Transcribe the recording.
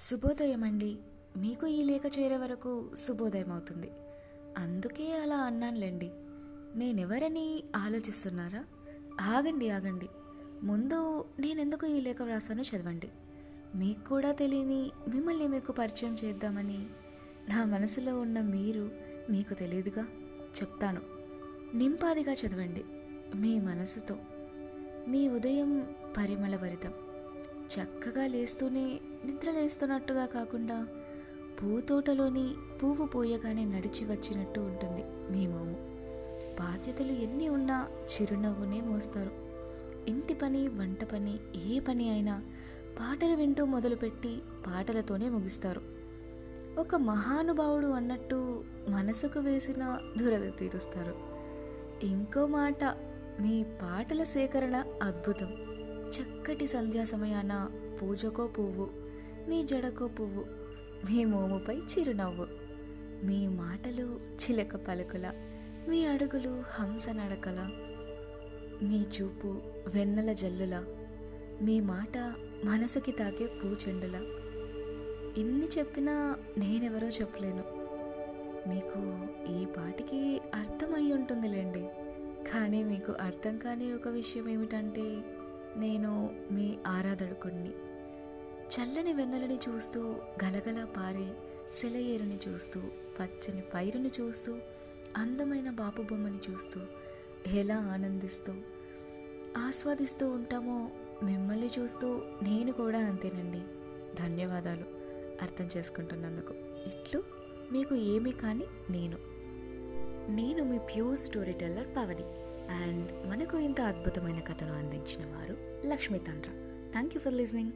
శుభోదయం అండి మీకు ఈ లేఖ చేరే వరకు శుభోదయం అవుతుంది అందుకే అలా అన్నానులేండి. నేనెవరని ఆలోచిస్తున్నారా? ఆగండి ఆగండి. ముందు నేనెందుకు ఈ లేఖ వ్రాసానో చదవండి. మీకు కూడా తెలియని మిమ్మల్ని మీకు పరిచయం చేద్దామని నా మనసులో ఉన్న మీరు మీకు తెలియదుగా? చెప్తాను. నింపాదిగా చదవండి. మీ మనసుతో. మీ ఉదయం పరిమళభరితం. చక్కగా లేస్తూనే నిద్ర లేస్తున్నట్టుగా కాకుండా పూతోటలోని పువ్వు పూయగానే నడిచి వచ్చినట్టు ఉంటుంది మీ బాధ్యతలు ఎన్ని ఉన్నా చిరునవ్వునే మోస్తారు. ఇంటి పని వంట పని ఏ పని అయినా పాటలు వింటూ మొదలుపెట్టి పాటలతోనే ముగిస్తారు. ఒక మహానుభావుడు అన్నట్టు మనసుకు వేసిన దురద తీరుస్తారు. ఇంకో మాట మీ పాటల సేకరణ అద్భుతం. చక్కటి సంధ్యా సమయాన పూజకో పువ్వు మీ జడకో పువ్వు మీ మోముపై చిరునవ్వు మీ మాటలు చిలక పలుకుల మీ అడుగులు హంస నడకల మీ చూపు వెన్నెల జల్లుల మీ మాట మనసుకి తాకే పూచెండుల ఎన్ని చెప్పినా నేనెవరో చెప్పలేను. మీకు ఈ పాటికి అర్థమై ఉంటుందిలేండి కానీ మీకు అర్థం కాని ఒక విషయం ఏమిటంటే నేను మీ ఆరాధడుకుణ్ణి చల్లని వెన్నెలని చూస్తూ గలగల పారే సెలయేరుని చూస్తూ పచ్చని పైరుని చూస్తూ అందమైన బాపు బొమ్మని చూస్తూ ఎలా ఆనందిస్తూ ఆస్వాదిస్తూ ఉంటామో మిమ్మల్ని చూస్తూ నేను కూడా అంతేనండి. ధన్యవాదాలు. అర్థం చేసుకుంటున్నందుకు. ఇట్లు మీకు ఏమీ కానీ నేను. నేను మీ pure story teller Pavani. And మనకు ఇంత అద్భుతమైన కథను అందించిన వారు Lakshmi తండ్ర. Thank you for listening